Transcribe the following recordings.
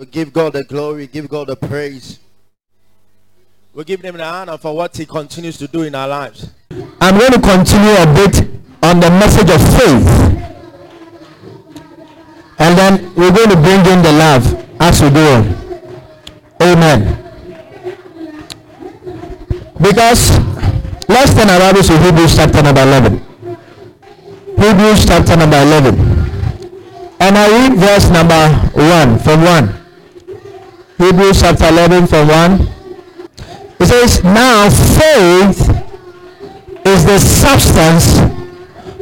we give God the glory, give God the praise. We give him the honor for what he continues to do in our lives. I'm going to continue a bit on the message of faith. And then we're going to bring in the love as we go on. Amen. Because let's our Bibles to Hebrews chapter number 11. Hebrews chapter number 11. And I read verse number 1 from 1. Hebrews chapter 11 from 1. It says, Now faith is the substance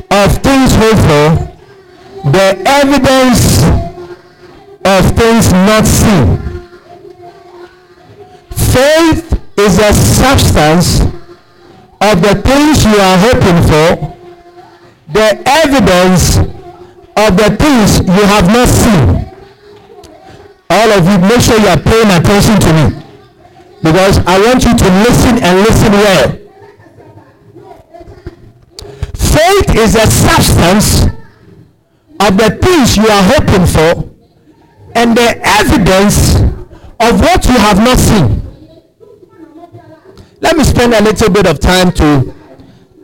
of things hoped for, the evidence of things not seen. Faith is the substance of the things you are hoping for, the evidence of the things you have not seen. All of you, make sure you are paying attention to me because I want you to listen and listen well. Faith is a substance of the things you are hoping for and the evidence of what you have not seen. Let me spend a little bit of time to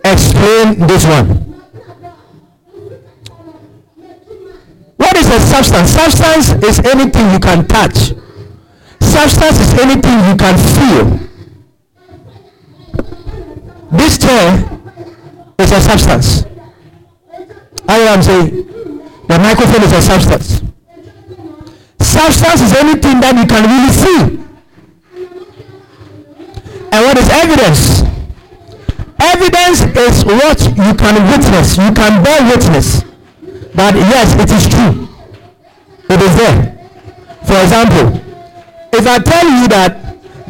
explain this one. What is a substance? Substance is anything you can touch. Substance is anything you can feel. This chair is a substance. I am saying the microphone is a substance. Substance is anything that you can really see. And what is evidence? Evidence is what you can witness. You can bear witness that yes, it is true. It is there. For example, if I tell you that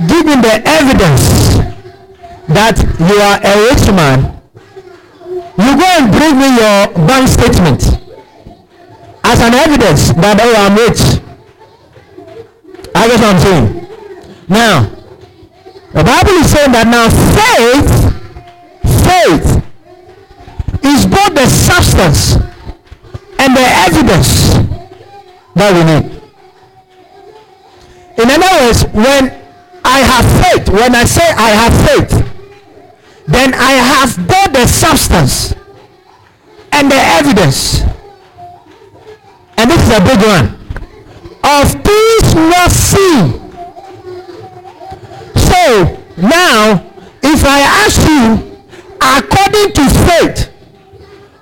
given the evidence that you are a rich man, you go and bring me your bank statement as an evidence that oh I'm rich. I guess I'm saying. Now, the Bible is saying that now faith, faith is both the substance and the evidence that we need. In other words, when I have faith, when I say I have faith, then I have both the substance and the evidence. And this is a big one. Of things not seen. So now, if I ask you, according to faith,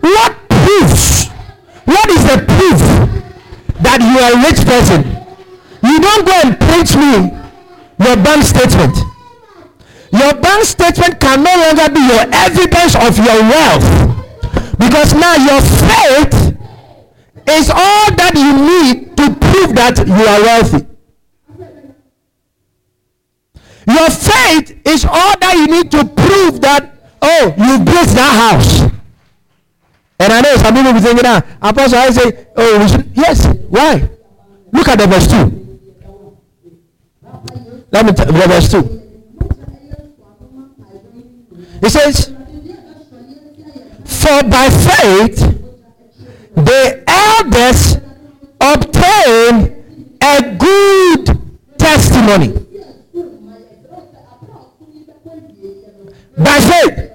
what proofs? What is the proof that you are a rich person? You don't go and print me your bank statement. Your bank statement can no longer be your evidence of your wealth because now your faith is all that you need to prove that you are wealthy. Your faith is all that you need to prove that, oh, you built that house. And I know some people be thinking, ah, Apostle, I say, oh, we should. Yes, why? Look at the verse 2. Let me tell verse 2. It says, For by faith the elders obtain a good testimony. By faith.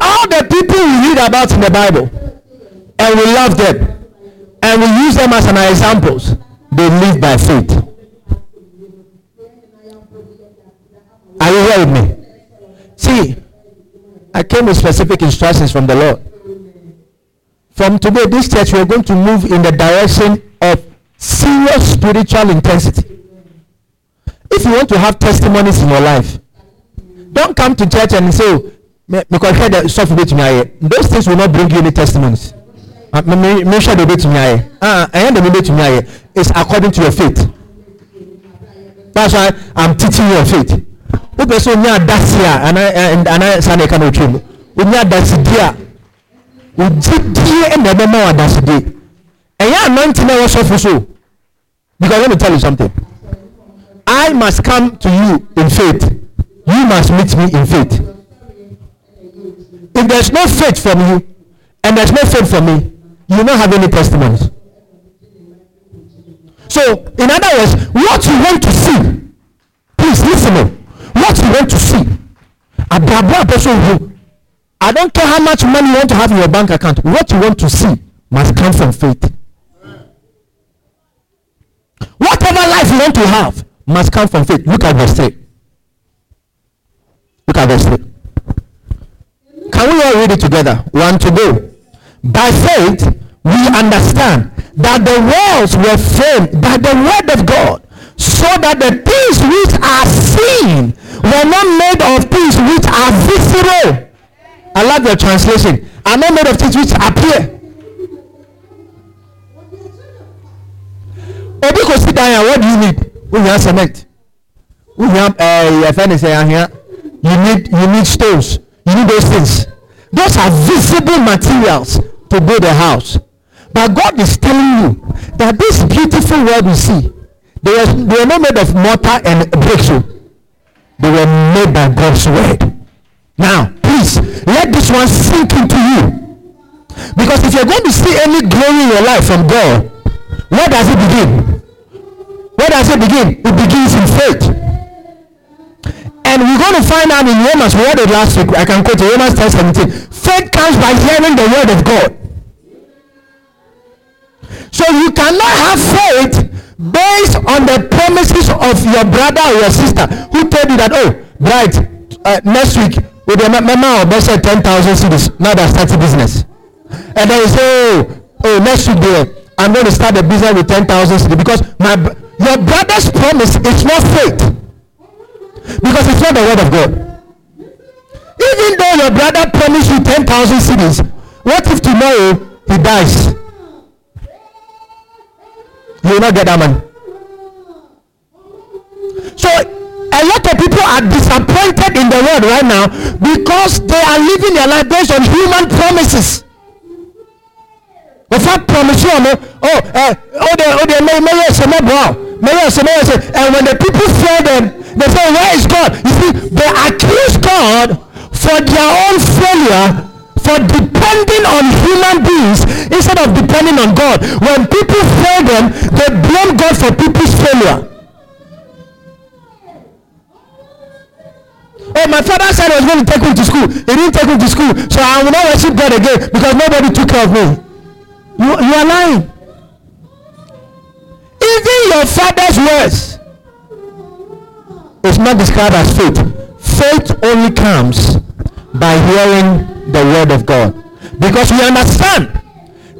All the people we read about in the Bible and we love them and we use them as an examples, they live by faith. Are you with me? See, I came with specific instructions from the Lord. From today, this church, we are going to move in the direction of serious spiritual intensity. If you want to have testimonies in your life, don't come to church and say, oh, because. Those things will not bring you any testimonies. Me me me hwɛ de obetumi ayɛ ɛyɛ de me betumi ayɛ is according to your faith. That's why i'm teaching you your faith. O pɛ sɛ o nya adasi a ana ana sanni ɛka na o twɛ mu o nya adasi di a o gyidie ɛna ɛbɛ ma o adasi di ɛyɛ anointing na ɛwɔ sɔfo so. Because let me tell you something. I must come to you in faith. You must meet me in faith. If there is no faith from you and there is no faith from me you not have any testimonies so in other words what you want to see please lis ten o what you want to see abrabo abeso wu i don't care how much money you want to have in your bank account what you want to see must come from faith. Whatever life you want to have must come from faith. Look at verse three. Look at verse three. Can we all read it together? One to go by faith we understand that the worlds were framed by the word of God so that the things which are seen were not made of things which are visible. I like the translation. Are not made of things which appear. Obi sí dan yà what do you need? We have cement? Wúnyà have fẹ́ ni sẹ́ yà you need you need stones. You need those things. Those are visible materials to build a house. But God is telling you that this beautiful world you see they were they were not made of mortar and bricks they were made by God's word. Now please let this one sink into you. Because if you're going to see any glory in your life from God where does it begin? Where does it begin? It begins in faith. And we're going to find out in Romans we read it last week I can quote Romans 17. faith comes by hearing the word of God so you cannot have faith based on the promises of your brother or your sister who told you that oh bright uh, next week with the mama or ten thousand cedis. now they starting business. And then you say oh oh next week i'm going to start a business with ten thousand cedis because my your brother's promise is not faith. Because it's not the word of god. Even though your brother promised you ten thousand cedis, what if tomorrow he dies you will not get that money. So a lot of people are disappointed in the world right now because they are living their life based on human promises. Ofa promise you ọmọ oh ẹ ọ de ọ de mẹyẹ mẹyẹ ẹsẹ mẹbọ ọ mẹyẹ ẹsẹ mẹyẹ ẹsẹ and when the people fear them they say where is God? You see they accuse God for their own failure for depending on human beings instead of depending on God when people fail them they blame God for people's failure. Oh my father said I was going to take me to school. He didn't take me to school. So I will not worship God again because nobody took care of me. You you are lying. Even your father's words is not described as faith. Faith only comes by hearing the word of God. Because we understand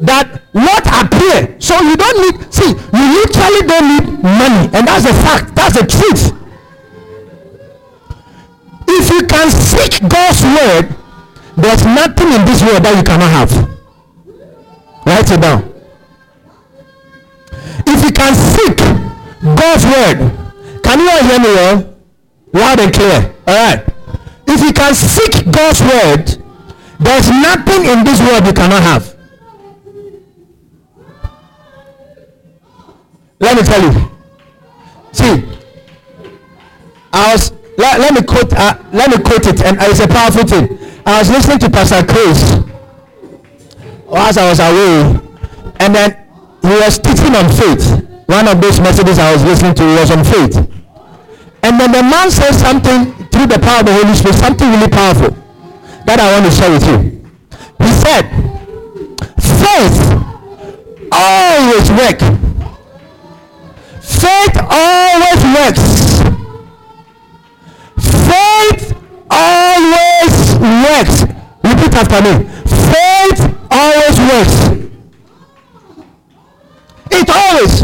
that what appear so you don't need see you literally don't need money. And that's a fact. That's the truth. If you can seek God's word there's nothing in this world that you cannot have. Write it down. If you can seek God's word can you all hear me well? Loud and clear. All right. If you can seek God's word there's nothing in this world you cannot have. Let me tell you. See I was let, let me quote uh, let me quote it and it's a powerful thing. I was listening to Pastor Chris as I was away and then he was teaching on faith. One of those messages I was listening to was on faith. And then the man said something through the power of the Holy Spirit something really powerful that I want to share with you. He said faith always works. faith always works. Faith always works. Repeat after me. Faith always works. It always.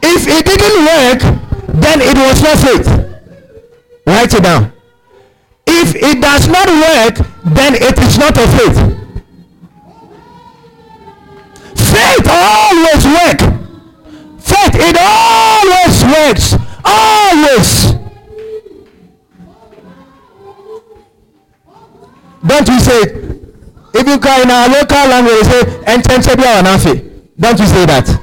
If it didn't work then it was not faith. Write it down if it does not work then it not of faith Faith always works. Faith, it always works. Always. Don't you say? If you call in our local language, say, Don't you say that?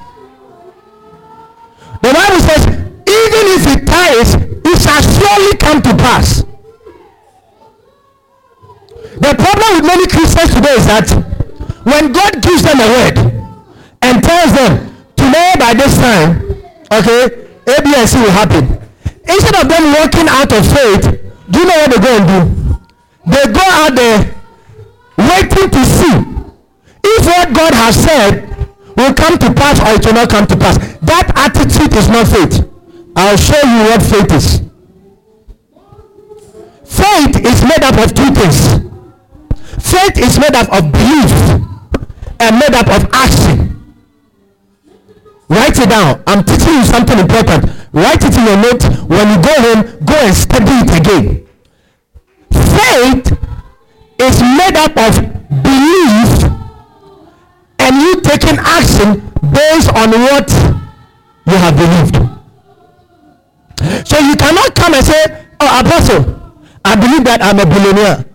Is that when God gives them a word and tells them, today by this time, okay, A, B, and C will happen. Instead of them walking out of faith, do you know what they go and do? They go out there waiting to see if what God has said will come to pass or it will not come to pass. That attitude is not faith. I'll show you what faith is. Faith is made up of two things. Faith is made up of belief and made up of action. Write it down. I'm teaching you something important. Write it in your note. When you go home, go and study it again. Faith is made up of belief and you taking action based on what you have believed. So you cannot come and say, Oh, Apostle, I believe that I'm a billionaire.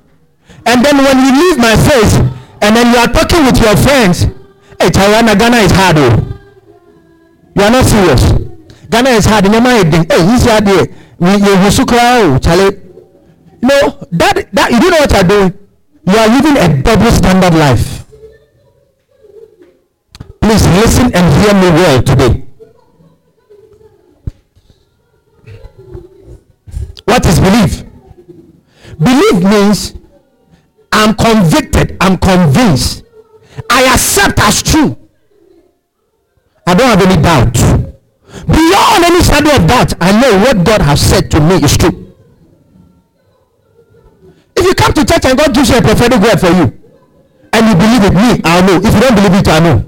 And then when you leave my face and then you are talking with your friends, hey, China, Ghana is hard. Oh. You are not serious. Ghana is hard. Hey, he's here. We, you, Charlie. No, that, that, you know what you're doing? You are living a double standard life. Please listen and hear me well today. What is belief? Belief means I'm convicted, I'm convinced, I accept as true. I don't have any doubt. Beyond any shadow of doubt, I know what God has said to me is true. If you come to church and God gives you a prophetic word for you, and you believe it, me, I know. If you don't believe it, I know.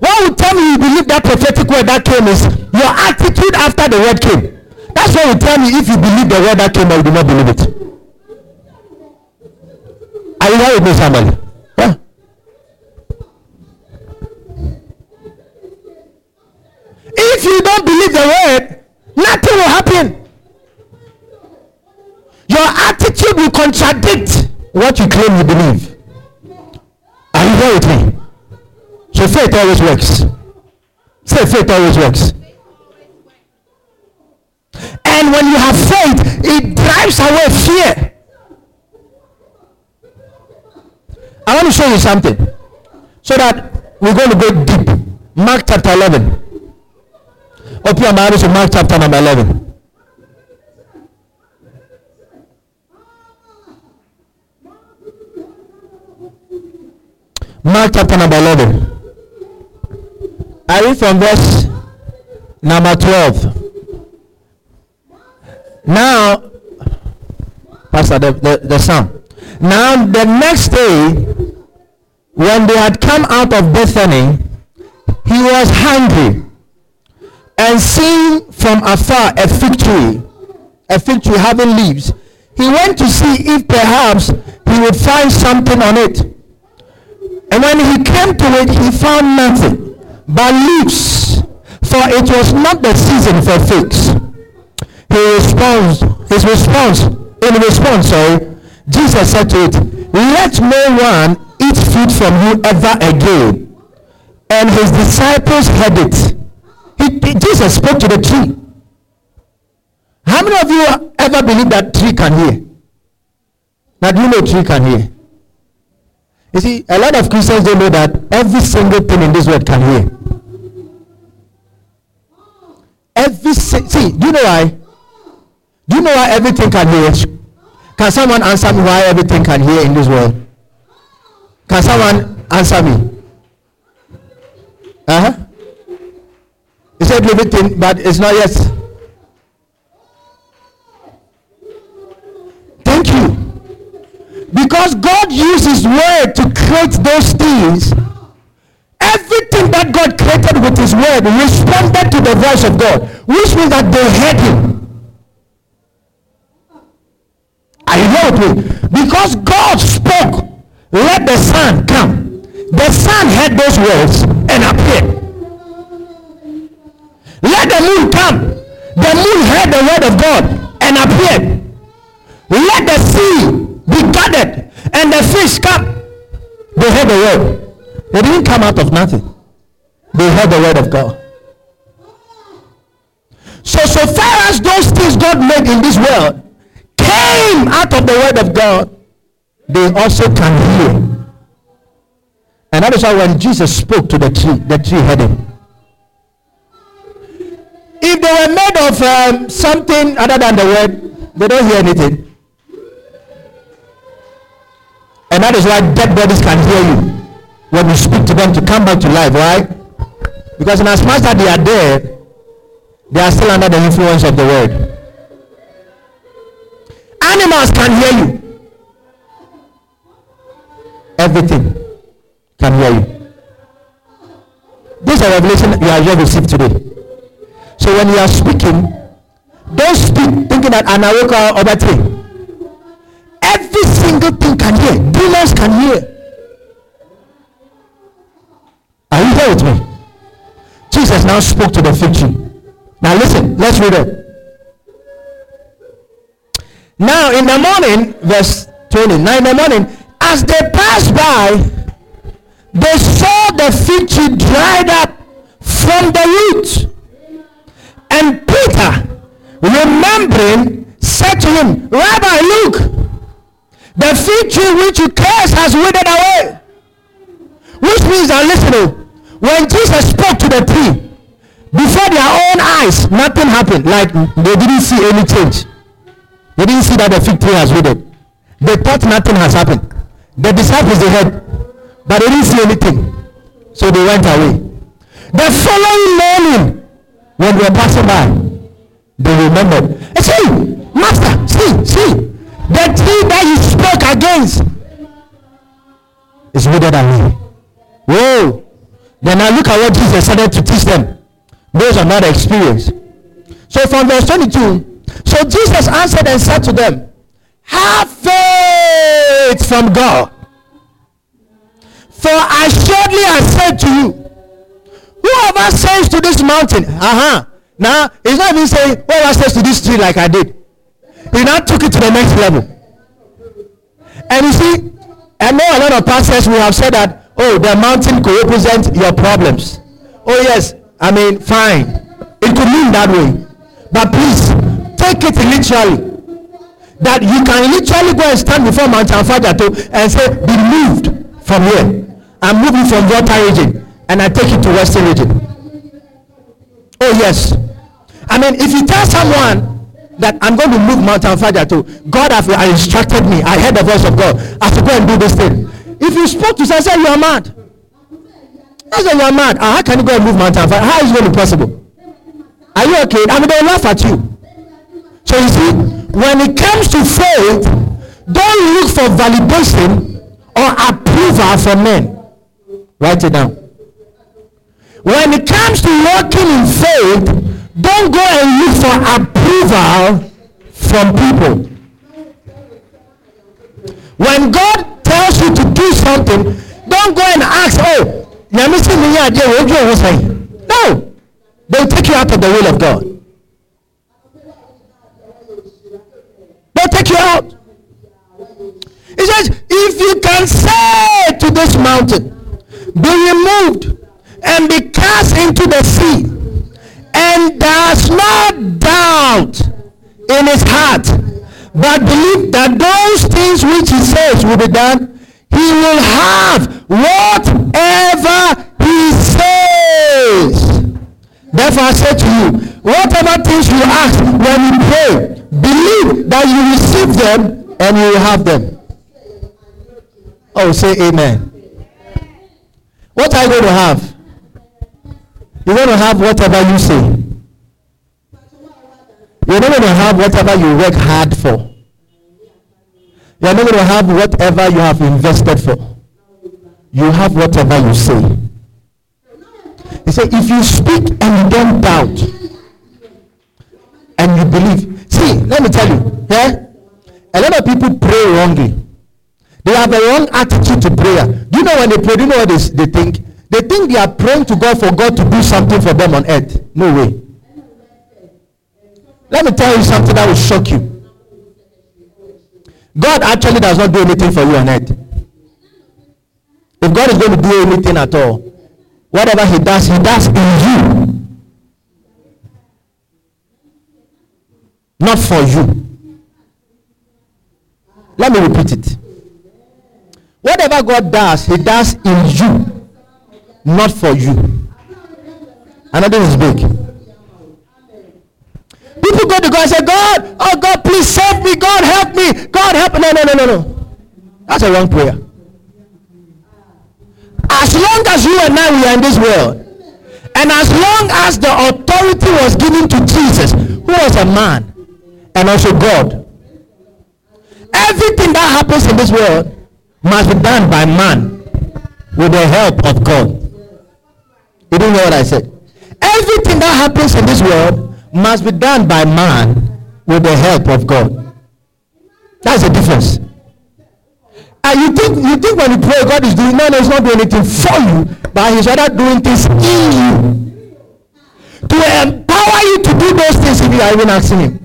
What will tell me you believe that prophetic word that came is your attitude after the word came. That's what will tell me if you believe the word that came or you do not believe it. Somebody? Yeah. If you don't believe the word, nothing will happen your attitude will contradict what you claim you believe. Are you there with me? So faith always works. Say faith always works. And when you have faith, it drives away fear. I want to show you something so that we're going to go deep. Mark chapter 11. Open your Bible to Mark chapter number 11. Mark chapter number 11. I read from verse number 12. Now, Pastor, the, the, the psalm. Now, the next day, when they had come out of Bethany, he was hungry and seeing from afar a fig tree, a fig tree having leaves, he went to see if perhaps he would find something on it. And when he came to it, he found nothing but leaves, for it was not the season for figs. He responds, his response, in response, sorry, Jesus said to it, Let no one eat fruit from you ever again. And his disciples heard it. He, he, Jesus spoke to the tree. How many of you ever believe that tree can hear? That you know tree can hear? You see, a lot of Christians don't know that every single thing in this world can hear. Every si- see, do you know why? Do you know why everything can hear? Can someone answer me why everything can hear in this world? Can someone answer me? Uh huh. He said everything, but it's not yet. Thank you. Because God used His word to create those things. Everything that God created with His word responded to the voice of God, which means that they heard Him. Are you? Because God spoke, let the sun come. The sun heard those words and appeared. Let the moon come. The moon heard the word of God and appeared. Let the sea be gathered and the fish come. They heard the word. They didn't come out of nothing. They heard the word of God. So, so far as those things God made in this world came out of the word of God, they also can hear. And that is why when Jesus spoke to the tree, the tree heard him. If they were made of um, something other than the word, they don't hear anything. And that is why dead bodies can hear you when you speak to them to come back to life, right? Because in as much as they are dead, they are still under the influence of the word. Animals can hear you. Everything can hear you. This is a revelation you have received today. So when you are speaking, don't speak thinking that anawoka or that thing. Every single thing can hear. Demons can hear. Are you here with me? Jesus now spoke to the fig tree. Now listen, let's read it. Now in the morning, verse 20. Now in the morning, as they passed by, they saw the fig tree dried up from the roots. And Peter, remembering, said to him, Rabbi, look, the fig tree which you cursed has withered away. Which means that, listen, oh, when Jesus spoke to the tree, before their own eyes nothing happened like they didn't see any change they didn't see that the fig tree has withered. They thought nothing has happened. The disciples they heard but they didn't see anything. So they went away. The following morning when they were passing by they remembered. See master see see. The tree that you spoke against is withered away. Whoa. Then I look at what jesus started to teach them. Based on that experience. So from verse 22, so Jesus answered and said to them, Have faith from God. For assuredly I said to you, whoever says to this mountain, uh-huh. Now he's not even saying whoever says to this tree like I did. He now took it to the next level. And you see, I know a lot of pastors will have said that, oh, the mountain could represent your problems. Oh yes, I mean, fine. It could mean that way. But please, take it literally. That you can literally go and stand before Mount Afadjato and say, be moved from here. I'm moving from Volta region and I take it to western region. Oh yes. I mean, if you tell someone that I'm going to move Mount Afadjato, God has instructed me. I heard the voice of God. I have to go and do this thing. If you spoke to someone, you are mad. I said, you're mad. Ah, how can you go and move Mount mountain? How is it going to be possible? Are you okay? I mean, they'll laugh at you. So you see, when it comes to faith, don't look for validation or approval from men. Write it down. When it comes to walking in faith, don't go and look for approval from people. When God tells you to do something, don't go and ask, oh, no they'll take you out of the will of god they take you out he says if you can say to this mountain be removed and be cast into the sea and does not doubt in his heart but believe that those things which he says will be done he will have whatever he says. Therefore, I say to you, whatever things you ask when you pray, believe that you receive them and you will have them. Oh, say amen. What are you going to have? You're going to have whatever you say. You're not going to have whatever you work hard for. You are not going to have whatever you have invested for. You have whatever you say. He said, if you speak and you don't doubt, and you believe. See, let me tell you, yeah? A lot of people pray wrongly. They have a wrong attitude to prayer. Do you know when they pray, do you know what they, they think? They think they are praying to God for God to do something for them on earth. No way. Let me tell you something that will shock you. God actually does not do anything for you on earth. If God is going to do anything at all, whatever He does, He does in you. Not for you. Let me repeat it. Whatever God does, He does in you, not for you. This is big. People go to God and say, God, oh God, please save me. God, help me. God, help me. No, no, no, no, no. That's a wrong prayer. As long as you and I we are in this world, and as long as the authority was given to Jesus, who was a man and also God, everything that happens in this world must be done by man with the help of God. You didn't know what I said? Everything that happens in this world must be done by man with the help of God. That's the difference. And you think you think when you pray, God is doing no, no, He's not doing anything for you, but He's rather doing things in you to empower you to do those things if you are even asking Him.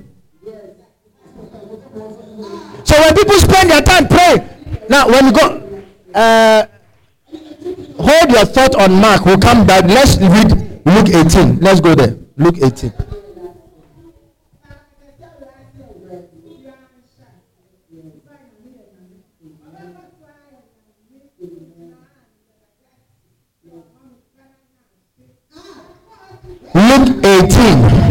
So when people spend their time praying, now, when you go, uh, hold your thought on Mark. We'll come back. Let's read Luke 18. Let's go there. Luke 18. Luke 18.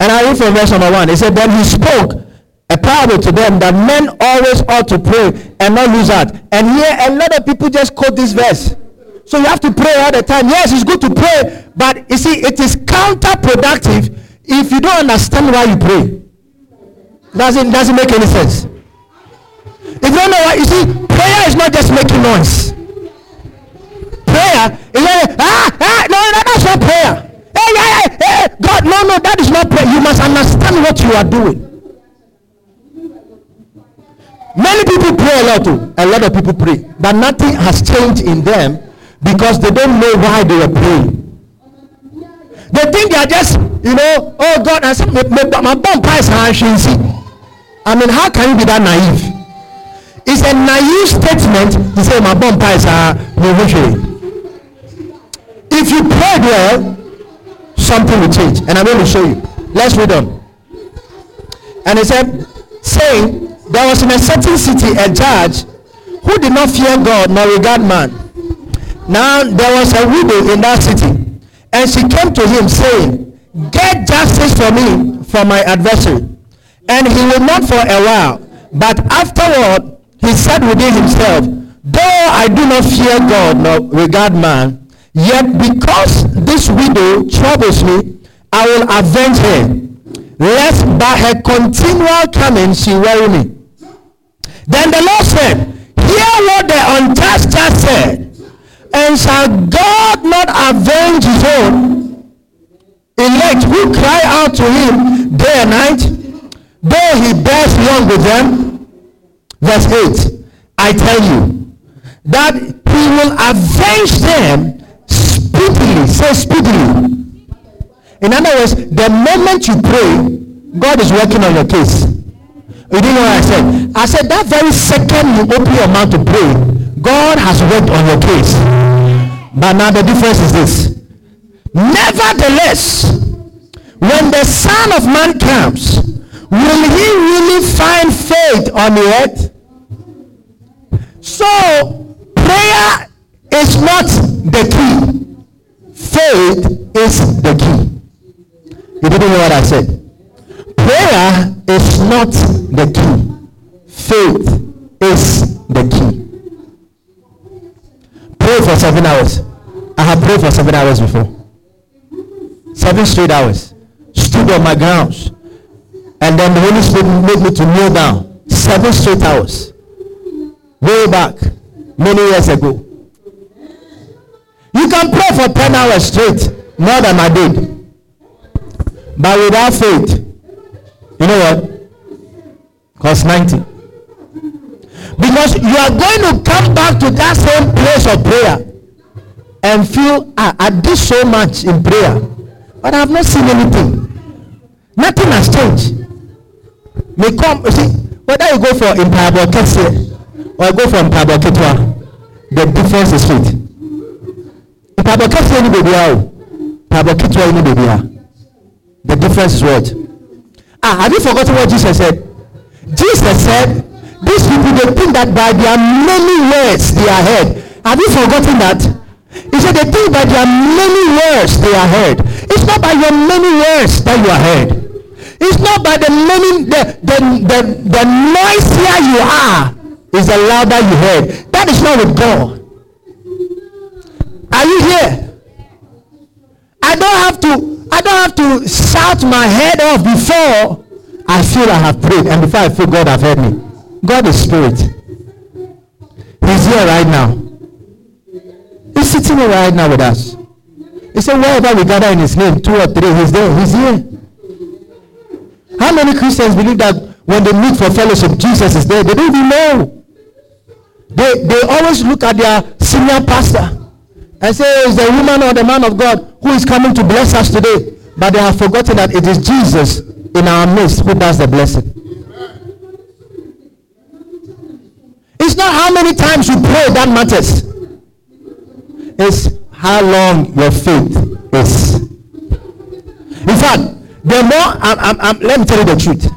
And I read from verse number 1. He said, Then he spoke a parable to them that men always ought to pray and not lose heart. And here a lot of people just quote this verse. So you have to pray all the time. Yes, it's good to pray, but you see, it is counterproductive if you don't understand why you pray. Doesn't doesn't make any sense. If you don't know why, you see, prayer is not just making noise. Prayer is not ah ah no no that's not prayer. Hey, hey, hey, God, no, no, that is not prayer. You must understand what you are doing. Many people pray a lot too. A lot of people pray. But nothing has changed in them because they don't know why they were praying. They think they are just, you know, oh God, I said, my bomb price I mean, how can you be that naive? It's a naive statement to say my bomb price are If you pray well, something will change. And I'm going to show you. Let's read on. And he said, saying, there was in a certain city a judge who did not fear God nor regard man. Now there was a widow in that city, and she came to him saying, Get justice for me from my adversary. And he would not for a while, but afterward he said within himself, Though I do not fear God nor regard man, yet because this widow troubles me, I will avenge her, lest by her continual coming she worry me. Then the Lord said, Hear what the unjust just said, and shall God not avenge his own elect who cry out to him day and night, though he bears long with them? Verse 8, I tell you that he will avenge them speedily. Say speedily. In other words, the moment you pray, God is working on your case. You didn't know what I said? I said that very second you open your mouth to pray, God has worked on your case. But now the difference is this. Nevertheless, when the Son of Man comes, will he really find faith on the earth? So, prayer is not the key. Faith is the key. You didn't know what I said? Prayer is not the key. Faith is the key. Pray for seven hours. I have prayed for seven hours before. Seven straight hours. Stood on my grounds. And then the Holy Spirit made me to kneel down. Seven straight hours. Way back. Many years ago. You can pray for 10 hours straight. More than I did. But without faith, you know what? Cost 90. Because you are going to come back to that same place of prayer and feel, ah, I did so much in prayer, but I have not seen anything. Nothing has changed. May come, you see, whether you go for Impabo Kese or go for Impabo Ketwa, the difference is faith. Impabo Kese any baby out, Impabo Ketwa any baby The difference is what? Ah, have you forgotten what Jesus said? Jesus said, these people they think that by their many words they are heard. Have you forgotten that? He said, they think by their many words they are heard. It's not by your many words that you are heard. It's not by the many, the, the, the, the noisier you are, is the louder you heard. That is not with God. Are you here? I don't have to, I don't have to shout my head off before I feel I have prayed and before I feel God have heard me. God is spirit. He's here right now. He's sitting right now with us. He said, wherever we gather in his name, two or three, he's there. He's here. How many Christians believe that when they meet for fellowship, Jesus is there? They don't even know. They, they always look at their senior pastor and say, is the woman or the man of God who is coming to bless us today? But they have forgotten that it is Jesus in our midst who does the blessing. It's not how many times you pray that matters It's how long your faith is. In fact, the more I'm, I'm, I'm, let me tell you the truth.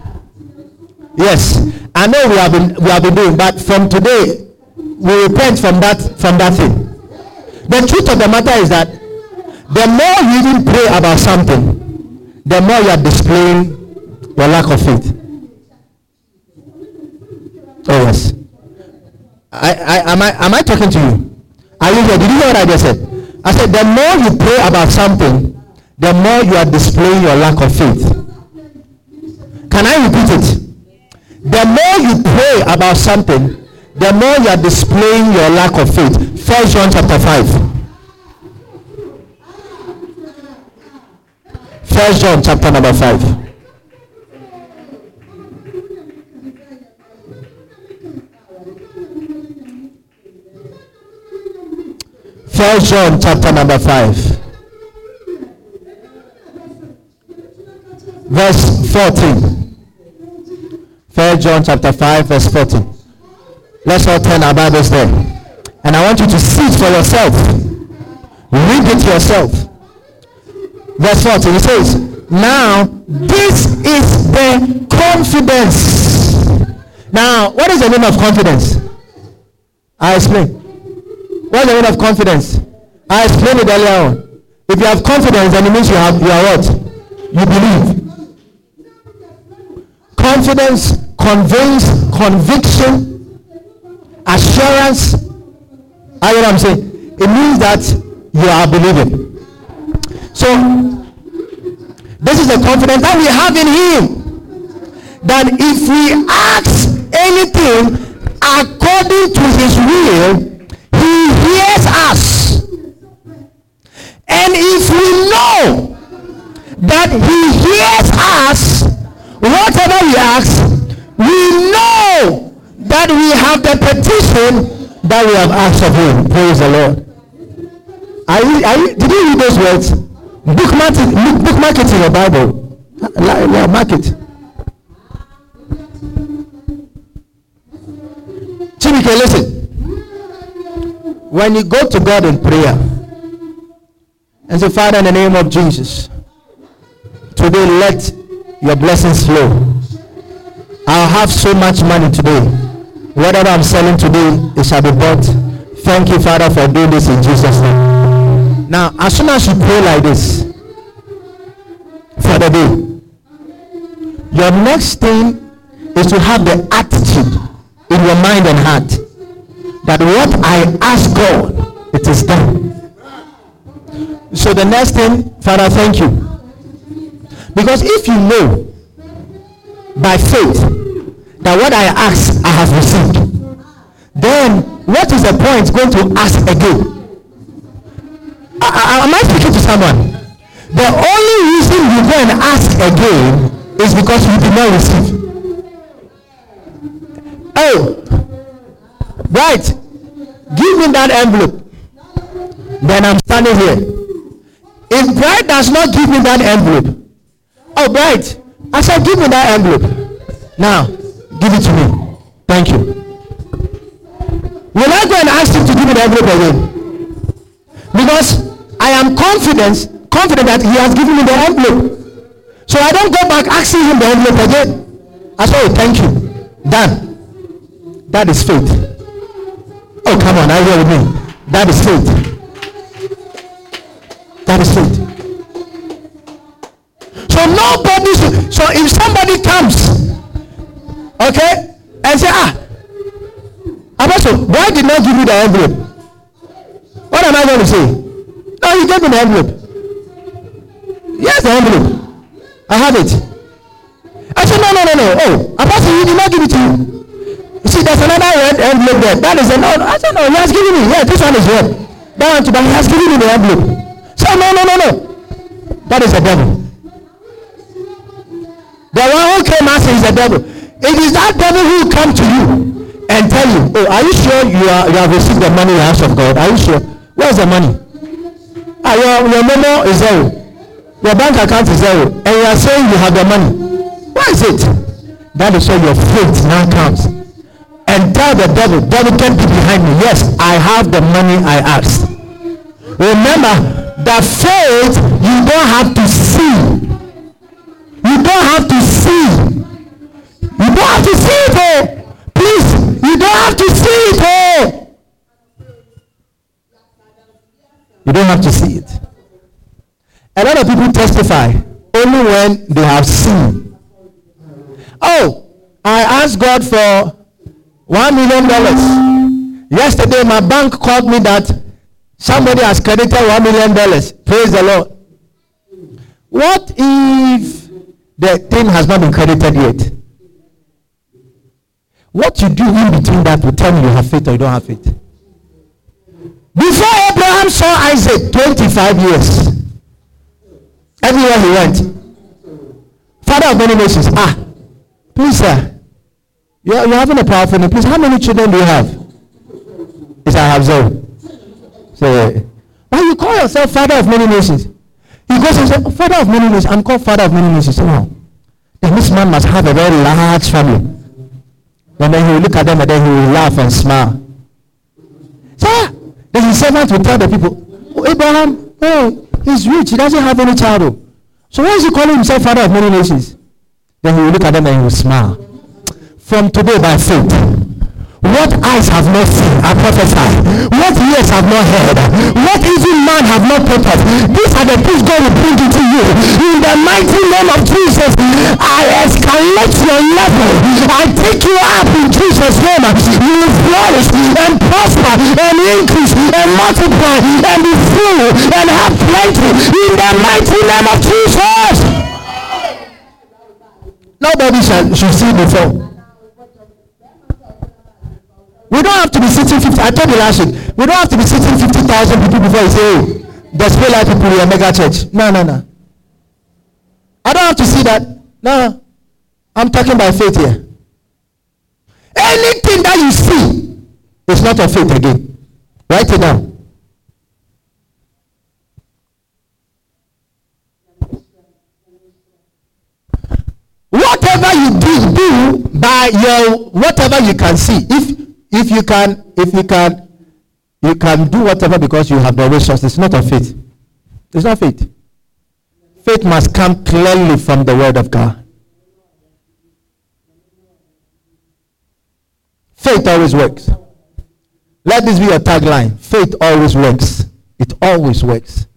Yes, I know we have been we have been doing, but from today we repent from that from that thing. The truth of the matter is that the more you even pray about something, the more you are displaying your lack of faith. Oh yes. I, I am I am I talking to you? Are you here? Did you hear what I just said? I said, the more you pray about something, the more you are displaying your lack of faith. Can I repeat it? The more you pray about something, the more you are displaying your lack of faith. First John chapter 5. First John chapter number 5. First John chapter number 5. Verse 14. First John chapter 5 verse 14. Let's all turn our Bibles there. And I want you to see it for yourself. Read it yourself. Verse 14. It says, Now this is the confidence. Now, what is the name of confidence? I explain. What's the word of confidence? I explained it earlier on. If you have confidence, then it means you have you are what? You believe. Confidence conveys conviction, assurance. I know what I'm saying? It means that you are believing. So this is the confidence that we have in him. That if we ask anything according to his will, he hears us. And if we know that he hears us, whatever we ask, we know that we have the petition that we have asked of him. Praise the Lord. Are you, are you, did you read those words? Bookmark it, bookmark it in your Bible. Yeah, mark it. Chimike, listen when you go to God in prayer and say, Father, in the name of Jesus, today let your blessings flow. I'll have so much money today. Whatever I'm selling today, it shall be bought. Thank you, Father, for doing this in Jesus' name. Now, as soon as you pray like this for the day, your next thing is to have the attitude in your mind and heart that what I ask God, it is done. So the next thing, Father, thank you. Because if you know by faith that what I ask I have received, then what is the point going to ask again? Am I speaking to someone? The only reason you go and ask again is because you did not receive. Oh, Right. Give me that envelope. Then I'm standing here. If Bright does not give me that envelope, oh Bright, I said give me that envelope. Now, give it to me. Thank you. Will I go and ask him to give me the envelope again? Because I am confident, confident that he has given me the envelope. So I don't go back asking him the envelope again. I say, oh, thank you. Done. That is faith. Oh, come on, are you with me? That is faith. That is faith. So nobody. So if somebody comes, okay, and say, ah, Apostle, why did not give you the envelope? What am I going to say? No, he gave me the envelope. Yes, the envelope. I have it. I said, no, no, no, no. Oh, Apostle, he did not give it to you. You see, there's another red envelope there. That is a no. I said, no, he has given me. Yeah, this one is red. That one too, but he has given me the envelope. So no, no, no, no. That is a devil. The one who came out is a devil. It is that devil who come to you and tell you, oh, are you sure you, are, you have received the money in the house of God? Are you sure? Where's the money? Ah, your, your MoMo is zero. Your bank account is zero. And you are saying you have the money. why is it? That is where your faith now comes and tell the devil, devil can't be behind me. Yes, I have the money I asked. Remember, that faith you don't have to see. You don't have to see. You don't have to see it. Oh. Please, you don't have to see it. Oh. You don't have to see it. A lot of people testify only when they have seen. Oh, I asked God for one million dollars. Yesterday, my bank called me that somebody has credited one million dollars. Praise the Lord. What if the thing has not been credited yet? What you do in between that will tell me you have faith or you don't have faith. Before Abraham saw Isaac, 25 years. Everywhere he went. Father of many nations. Ah, please, sir. You're, you're having a powerful name. Please, how many children do you have? Yes, I have zero. So, why you call yourself father of many nations? He goes and says, Father of many nations. I'm called father of many nations. So. Then this man must have a very large family. And then he will look at them and then he will laugh and smile. So, his servant will tell the people, oh, Abraham, oh, he's rich. He doesn't have any child. So why is he calling himself father of many nations? Then he will look at them and he will smile from today by faith. What eyes have not seen, I prophesy. What ears have not heard, what even man have not of. These are the things God will bring into you. In the mighty name of Jesus, I escalate your level. I take you up in Jesus' name. You will flourish and prosper and increase and multiply and be full and have plenty in the mighty name of Jesus. Nobody shall, should see before. We don't have to be sitting 50. I told you last week. We don't have to be sitting 50,000 people before you say, oh, there's no light people in a mega church. No, no, no. I don't have to see that. No. I'm talking by faith here. Anything that you see is not of faith again. Write it down. Whatever you do, do by your whatever you can see. If if you can, if you can, you can do whatever because you have the resources. It's not of faith. It's not faith. Faith must come clearly from the word of God. Faith always works. Let this be your tagline. Faith always works. It always works.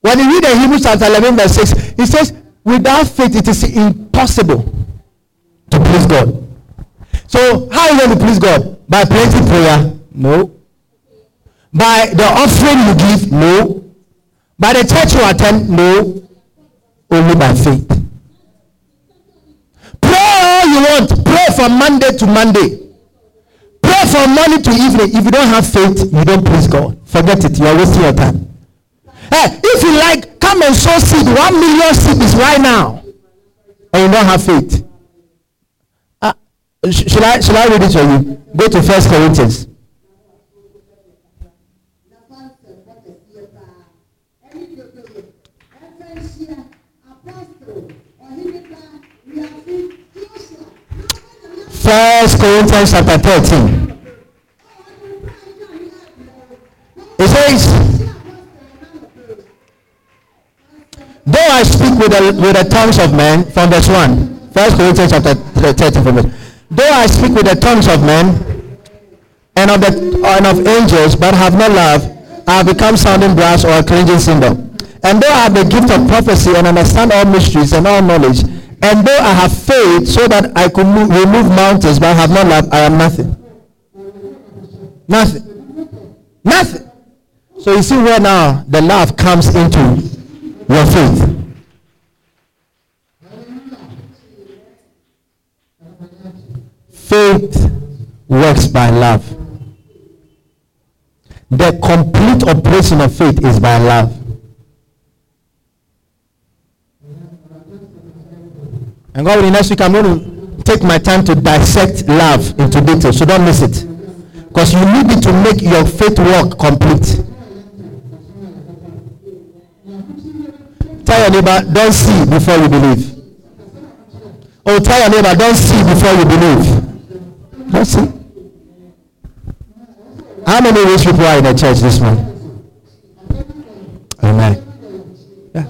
When you read the Hebrews chapter 11, verse 6, it says, Without faith, it is impossible to please God. So, how are you going to please God? By plenty prayer? No. By the offering you give? No. By the church you attend? No. Only by faith. Pray all you want. Pray from Monday to Monday. Pray from morning to evening. If you don't have faith, you don't please God. Forget it. You are wasting your time. Hey, if you like, come and sow seed. One million seed is right now. and you don't have faith. Uh, sh- should I should I read it for you? Go to First Corinthians. First Corinthians chapter 13. It says, Though I speak with the, with the tongues of men, from verse 1. First Corinthians chapter 13 from verse. Though I speak with the tongues of men and of the and of angels, but have no love, I have become sounding brass or a cringing cymbal. And though I have the gift of prophecy and understand all mysteries and all knowledge, and though I have faith so that I could move, remove mountains, but I have no love, I am nothing. Nothing. Nothing. So you see where now the love comes into your faith. Faith works by love. The complete operation of faith is by love. And God willing, next week I'm going to take my time to dissect love into detail. So don't miss it. Because you need it to make your faith work complete. Tell your neighbor, don't see before you believe. Oh, tell your neighbor, don't see before you believe. Don't see. How many rich people are in the church this morning? Amen. Yeah.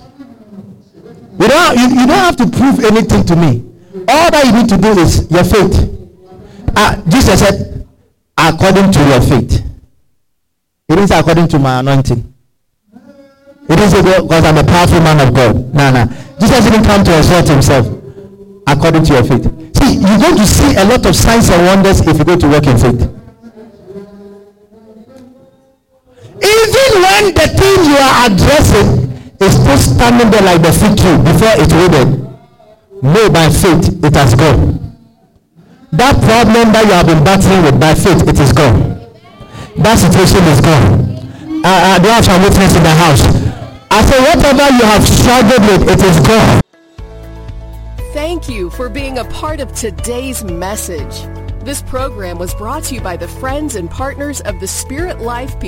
You don't, you, you don't have to prove anything to me. All that you need to do is your faith. Uh, Jesus said, according to your faith. It is according to my anointing. It is because I'm a powerful man of God. No, no. Jesus didn't come to exalt himself according to your faith. See, you're going to see a lot of signs and wonders if you go to work in faith. Even when the thing you are addressing is still standing there like the fig tree before it withered, no, by faith it has gone. That problem that you have been battling with by faith, it is gone. That situation is gone. Uh, uh, do have some witness in the house? I say, whatever you have struggled with, it is gone. Thank you for being a part of today's message. This program was brought to you by the friends and partners of the Spirit Life